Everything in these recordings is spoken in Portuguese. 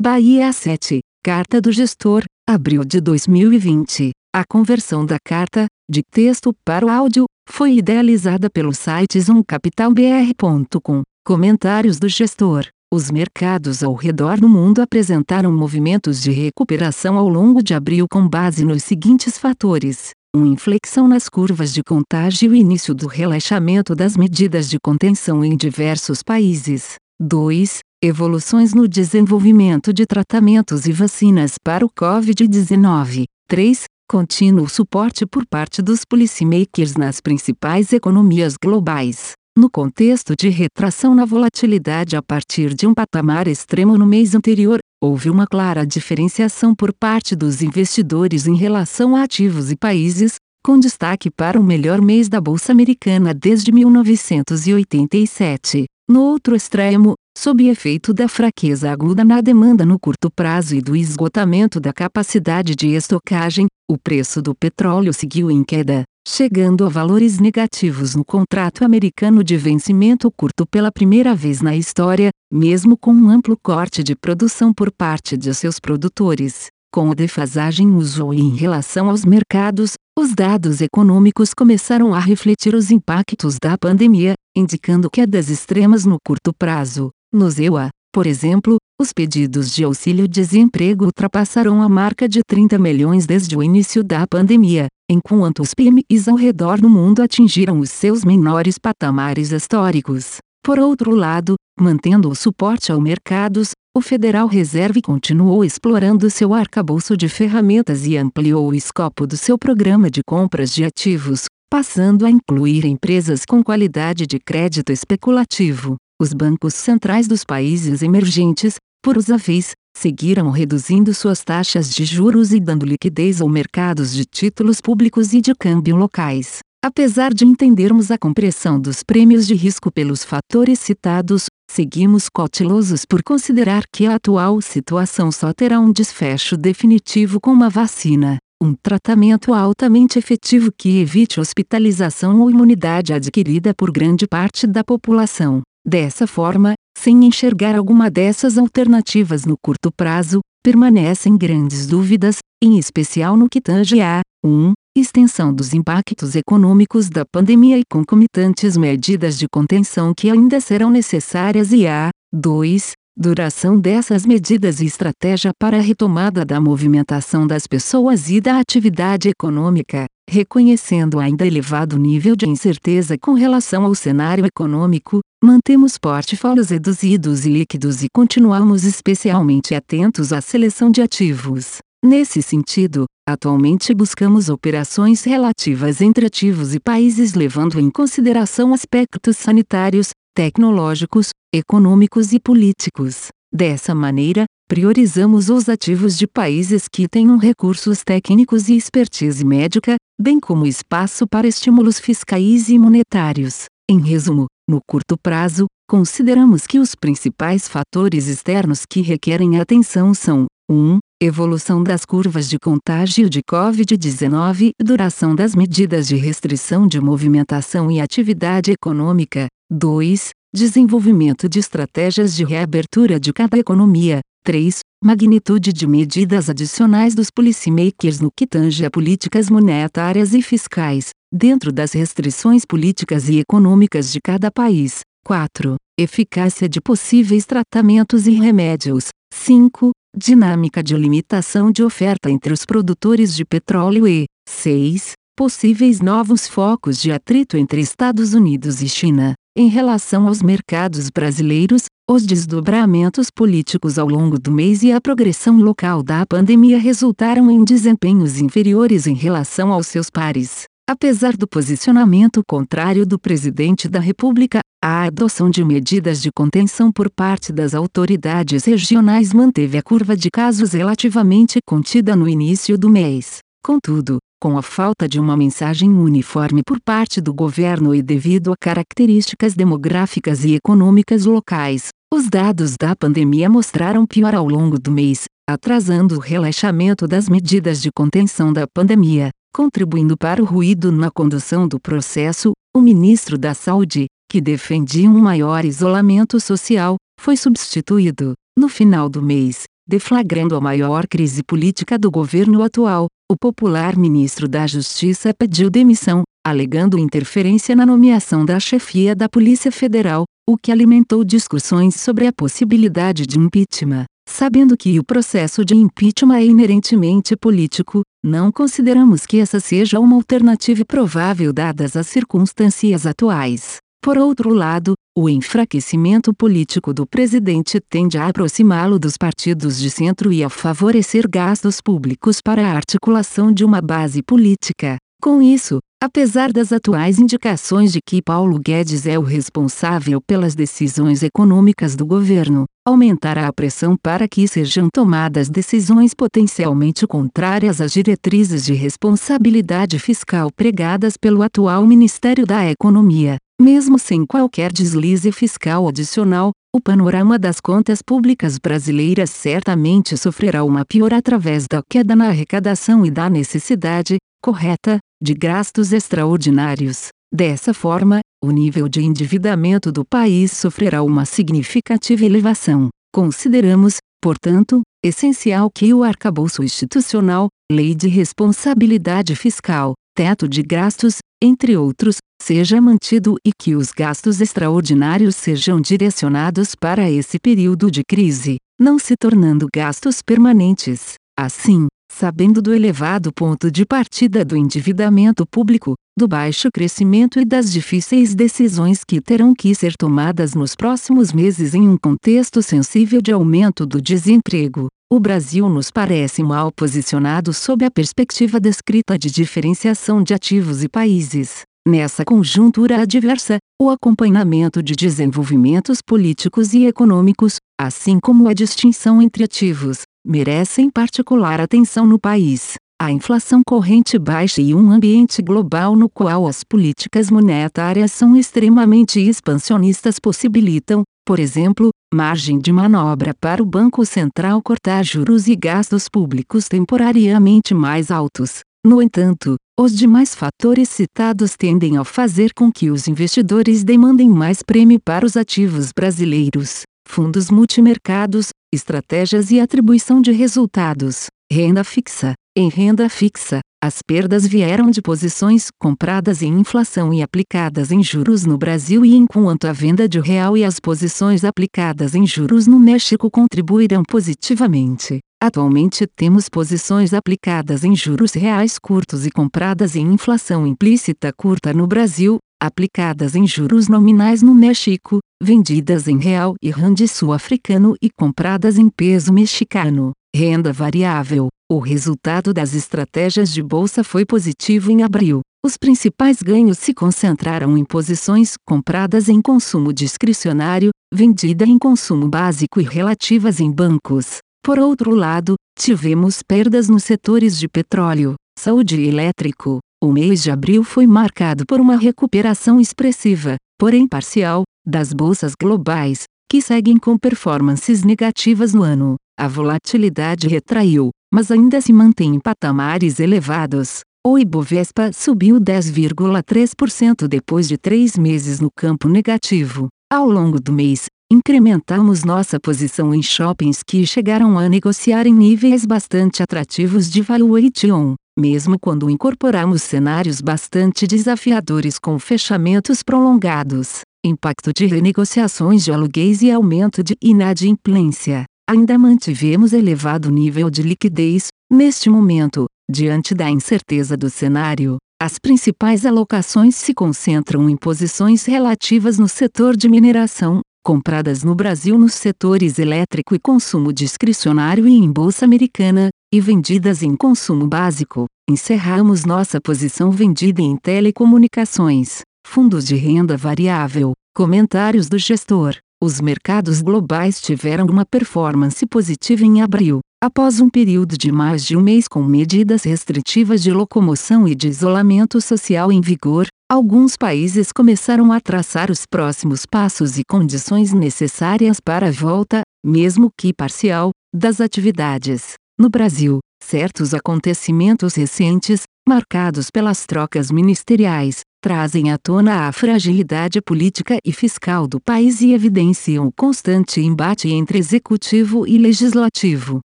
Bahia 7, Carta do Gestor, abril de 2020. A conversão da carta, de texto para o áudio, foi idealizada pelo site zoomcapitalbr.com. Comentários do gestor. Os mercados ao redor do mundo apresentaram movimentos de recuperação ao longo de abril com base nos seguintes fatores: uma inflexão nas curvas de contágio e início do relaxamento das medidas de contenção em diversos países. 2. Evoluções no desenvolvimento de tratamentos e vacinas para o Covid-19. 3. Contínuo suporte por parte dos policymakers nas principais economias globais. No contexto de retração na volatilidade a partir de um patamar extremo no mês anterior, houve uma clara diferenciação por parte dos investidores em relação a ativos e países, com destaque para o melhor mês da Bolsa Americana desde 1987. No outro extremo, sob efeito da fraqueza aguda na demanda no curto prazo e do esgotamento da capacidade de estocagem, o preço do petróleo seguiu em queda, chegando a valores negativos no contrato americano de vencimento curto pela primeira vez na história, mesmo com um amplo corte de produção por parte de seus produtores. Com a defasagem usual em relação aos mercados, os dados econômicos começaram a refletir os impactos da pandemia, indicando quedas extremas no curto prazo. No EUA, por exemplo, os pedidos de auxílio-desemprego ultrapassaram a marca de 30 milhões desde o início da pandemia, enquanto os PMIs ao redor do mundo atingiram os seus menores patamares históricos. Por outro lado, mantendo o suporte ao mercados, o Federal Reserve continuou explorando seu arcabouço de ferramentas e ampliou o escopo do seu programa de compras de ativos, passando a incluir empresas com qualidade de crédito especulativo. Os bancos centrais dos países emergentes, por sua vez, seguiram reduzindo suas taxas de juros e dando liquidez aos mercados de títulos públicos e de câmbio locais. Apesar de entendermos a compressão dos prêmios de risco pelos fatores citados, seguimos cautelosos por considerar que a atual situação só terá um desfecho definitivo com uma vacina, um tratamento altamente efetivo que evite hospitalização ou imunidade adquirida por grande parte da população. Dessa forma, sem enxergar alguma dessas alternativas no curto prazo, permanecem grandes dúvidas, em especial no que tange a 1 extensão dos impactos econômicos da pandemia e concomitantes medidas de contenção que ainda serão necessárias e a 2. Duração dessas medidas e estratégia para a retomada da movimentação das pessoas e da atividade econômica, reconhecendo ainda elevado nível de incerteza com relação ao cenário econômico, mantemos portfólios reduzidos e líquidos e continuamos especialmente atentos à seleção de ativos. Nesse sentido, atualmente buscamos operações relativas entre ativos e países levando em consideração aspectos sanitários, tecnológicos, econômicos e políticos. Dessa maneira, priorizamos os ativos de países que tenham recursos técnicos e expertise médica, bem como espaço para estímulos fiscais e monetários. Em resumo, no curto prazo, consideramos que os principais fatores externos que requerem atenção são 1. Evolução das curvas de contágio de Covid-19, duração das medidas de restrição de movimentação e atividade econômica. 2. Desenvolvimento de estratégias de reabertura de cada economia. 3. Magnitude de medidas adicionais dos policymakers no que tange a políticas monetárias e fiscais, dentro das restrições políticas e econômicas de cada país. 4. Eficácia de possíveis tratamentos e remédios. 5 dinâmica de limitação de oferta entre os produtores de petróleo e 6. Possíveis novos focos de atrito entre Estados Unidos e China. Em relação aos mercados brasileiros, os desdobramentos políticos ao longo do mês e a progressão local da pandemia resultaram em desempenhos inferiores em relação aos seus pares. Apesar do posicionamento contrário do presidente da República, a adoção de medidas de contenção por parte das autoridades regionais manteve a curva de casos relativamente contida no início do mês. Contudo, com a falta de uma mensagem uniforme por parte do governo e devido a características demográficas e econômicas locais, os dados da pandemia mostraram pior ao longo do mês, atrasando o relaxamento das medidas de contenção da pandemia. Contribuindo para o ruído na condução do processo, o ministro da Saúde, que defendia um maior isolamento social, foi substituído, no final do mês, deflagrando a maior crise política do governo atual, o popular ministro da Justiça pediu demissão, alegando interferência na nomeação da chefia da Polícia Federal, o que alimentou discussões sobre a possibilidade de impeachment. Sabendo que o processo de impeachment é inerentemente político, não consideramos que essa seja uma alternativa provável dadas as circunstâncias atuais. Por outro lado, o enfraquecimento político do presidente tende a aproximá-lo dos partidos de centro e a favorecer gastos públicos para a articulação de uma base política. Com isso, apesar das atuais indicações de que Paulo Guedes é o responsável pelas decisões econômicas do governo, aumentará a pressão para que sejam tomadas decisões potencialmente contrárias às diretrizes de responsabilidade fiscal pregadas pelo atual Ministério da Economia. Mesmo sem qualquer deslize fiscal adicional, o panorama das contas públicas brasileiras certamente sofrerá uma pior através da queda na arrecadação e da necessidade, correta, de gastos extraordinários. Dessa forma, o nível de endividamento do país sofrerá uma significativa elevação. Consideramos, portanto, essencial que o arcabouço institucional, lei de responsabilidade fiscal, teto de gastos, entre outros, seja mantido e que os gastos extraordinários sejam direcionados para esse período de crise, não se tornando gastos permanentes. Assim, sabendo do elevado ponto de partida do endividamento público, do baixo crescimento e das difíceis decisões que terão que ser tomadas nos próximos meses em um contexto sensível de aumento do desemprego, o Brasil nos parece mal posicionado sob a perspectiva descrita de diferenciação de ativos e países. Nessa conjuntura adversa, o acompanhamento de desenvolvimentos políticos e econômicos, assim como a distinção entre ativos, merecem particular atenção no país. A inflação corrente baixa e um ambiente global no qual as políticas monetárias são extremamente expansionistas possibilitam, por exemplo, margem de manobra para o Banco Central cortar juros e gastos públicos temporariamente mais altos. No entanto, os demais fatores citados tendem a fazer com que os investidores demandem mais prêmio para os ativos brasileiros, fundos multimercados, estratégias e atribuição de resultados. Renda fixa. Em renda fixa, as perdas vieram de posições compradas em inflação e aplicadas em juros no Brasil e enquanto a venda de real e as posições aplicadas em juros no México contribuirão positivamente. Atualmente temos posições aplicadas em juros reais curtos e compradas em inflação implícita curta no Brasil, aplicadas em juros nominais no México, vendidas em real e rand sul-africano e compradas em peso mexicano. Renda variável. O resultado das estratégias de bolsa foi positivo em abril. Os principais ganhos se concentraram em posições compradas em consumo discricionário, vendida em consumo básico e relativas em bancos. Por outro lado, tivemos perdas nos setores de petróleo, saúde e elétrico. O mês de abril foi marcado por uma recuperação expressiva, porém parcial, das bolsas globais, que seguem com performances negativas no ano. A volatilidade retraiu, mas ainda se mantém em patamares elevados. O Ibovespa subiu 10,3% depois de três meses no campo negativo. Ao longo do mês, Incrementamos nossa posição em shoppings que chegaram a negociar em níveis bastante atrativos de valuation, mesmo quando incorporamos cenários bastante desafiadores com fechamentos prolongados, impacto de renegociações de aluguéis e aumento de inadimplência. Ainda mantivemos elevado nível de liquidez, neste momento, diante da incerteza do cenário. As principais alocações se concentram em posições relativas no setor de mineração, compradas no Brasil nos setores elétrico e consumo discricionário e em bolsa americana, e vendidas em consumo básico. Encerramos nossa posição vendida em telecomunicações, fundos de renda variável. Comentários do gestor: Os mercados globais tiveram uma performance positiva em abril, após um período de mais de um mês com medidas restritivas de locomoção e de isolamento social em vigor, Alguns países começaram a traçar os próximos passos e condições necessárias para a volta, mesmo que parcial, das atividades. No Brasil, certos acontecimentos recentes, marcados pelas trocas ministeriais, trazem à tona a fragilidade política e fiscal do país e evidenciam o constante embate entre executivo e legislativo.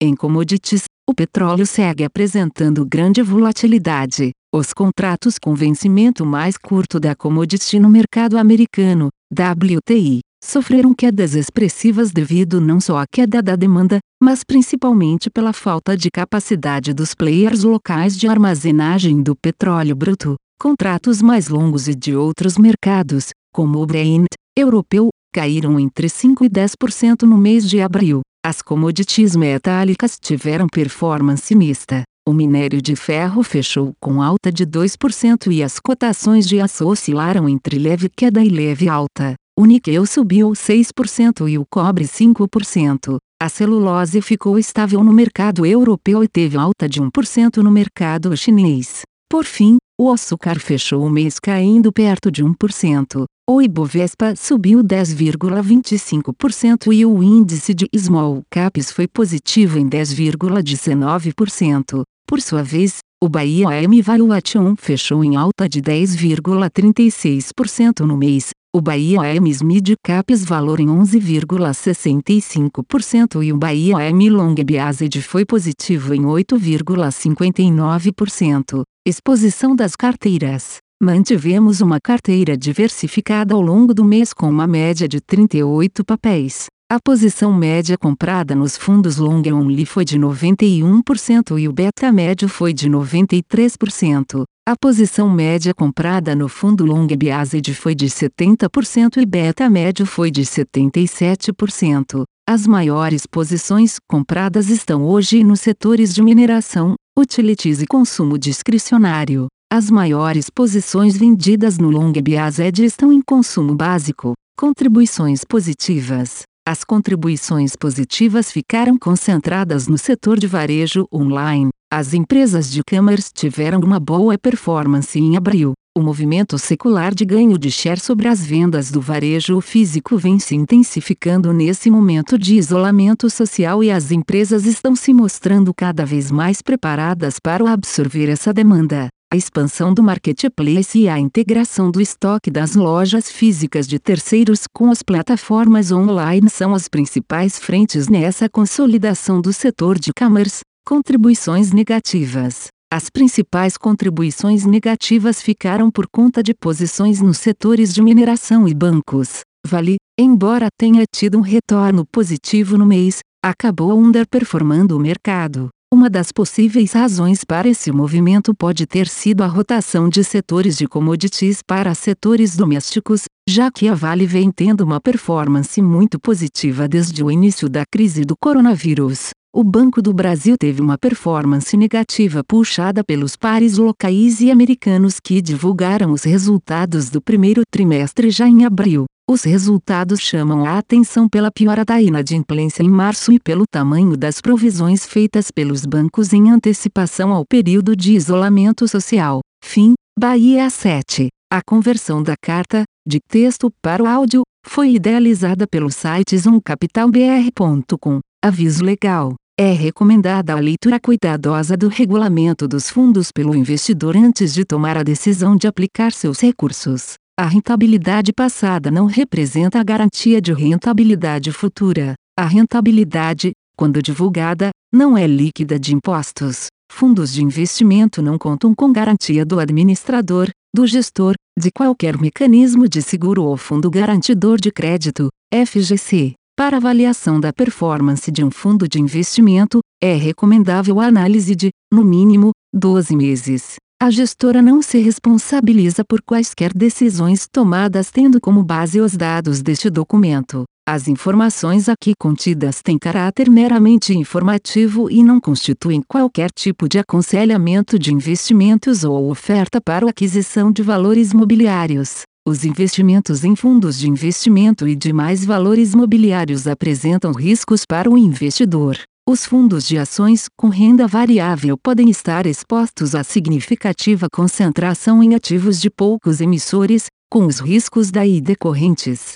Em commodities, o petróleo segue apresentando grande volatilidade. Os contratos com vencimento mais curto da commodity no mercado americano, WTI, sofreram quedas expressivas devido não só à queda da demanda, mas principalmente pela falta de capacidade dos players locais de armazenagem do petróleo bruto. Contratos mais longos e de outros mercados, como o Brent europeu, caíram entre 5 e 10% no mês de abril. As commodities metálicas tiveram performance mista. O minério de ferro fechou com alta de 2% e as cotações de aço oscilaram entre leve queda e leve alta. O níquel subiu 6% e o cobre 5%. A celulose ficou estável no mercado europeu e teve alta de 1% no mercado chinês. Por fim, o açúcar fechou o mês caindo perto de 1%. O Ibovespa subiu 10,25% e o índice de small caps foi positivo em 10,19%. Por sua vez, o Bahia AM Valuation fechou em alta de 10,36% no mês, o Bahia AM Mid Caps valor em 11,65% e o Bahia AM Long Biased foi positivo em 8,59%. Exposição das carteiras. Mantivemos uma carteira diversificada ao longo do mês com uma média de 38 papéis. A posição média comprada nos fundos long only foi de 91% e o beta médio foi de 93%. A posição média comprada no fundo Long Biased foi de 70% e beta médio foi de 77%. As maiores posições compradas estão hoje nos setores de mineração, utilities e consumo discricionário. As maiores posições vendidas no Long Biased estão em consumo básico. Contribuições positivas. As contribuições positivas ficaram concentradas no setor de varejo online, as empresas de e-commerce tiveram uma boa performance em abril. O movimento secular de ganho de share sobre as vendas do varejo físico vem se intensificando nesse momento de isolamento social e as empresas estão se mostrando cada vez mais preparadas para absorver essa demanda. A expansão do marketplace e a integração do estoque das lojas físicas de terceiros com as plataformas online são as principais frentes nessa consolidação do setor de e-commerce. Contribuições negativas. As principais contribuições negativas ficaram por conta de posições nos setores de mineração e bancos. Vale, embora tenha tido um retorno positivo no mês, acabou underperformando o mercado. Uma das possíveis razões para esse movimento pode ter sido a rotação de setores de commodities para setores domésticos, já que a Vale vem tendo uma performance muito positiva desde o início da crise do coronavírus o Banco do Brasil teve uma performance negativa puxada pelos pares locais e americanos que divulgaram os resultados do primeiro trimestre já em abril. Os resultados chamam a atenção pela piora da inadimplência em março e pelo tamanho das provisões feitas pelos bancos em antecipação ao período de isolamento social. Fim, Bahia 7. A conversão da carta, de texto para o áudio, foi idealizada pelo site zoomcapitalbr.com. Aviso legal. É recomendada a leitura cuidadosa do regulamento dos fundos pelo investidor antes de tomar a decisão de aplicar seus recursos. A rentabilidade passada não representa a garantia de rentabilidade futura. A rentabilidade, quando divulgada, não é líquida de impostos. Fundos de investimento não contam com garantia do administrador, do gestor, de qualquer mecanismo de seguro ou fundo garantidor de crédito, FGC. Para avaliação da performance de um fundo de investimento, é recomendável a análise de, no mínimo, 12 meses. A gestora não se responsabiliza por quaisquer decisões tomadas tendo como base os dados deste documento. As informações aqui contidas têm caráter meramente informativo e não constituem qualquer tipo de aconselhamento de investimentos ou oferta para aquisição de valores mobiliários. Os investimentos em fundos de investimento e demais valores mobiliários apresentam riscos para o investidor. Os fundos de ações com renda variável podem estar expostos a significativa concentração em ativos de poucos emissores, com os riscos daí decorrentes.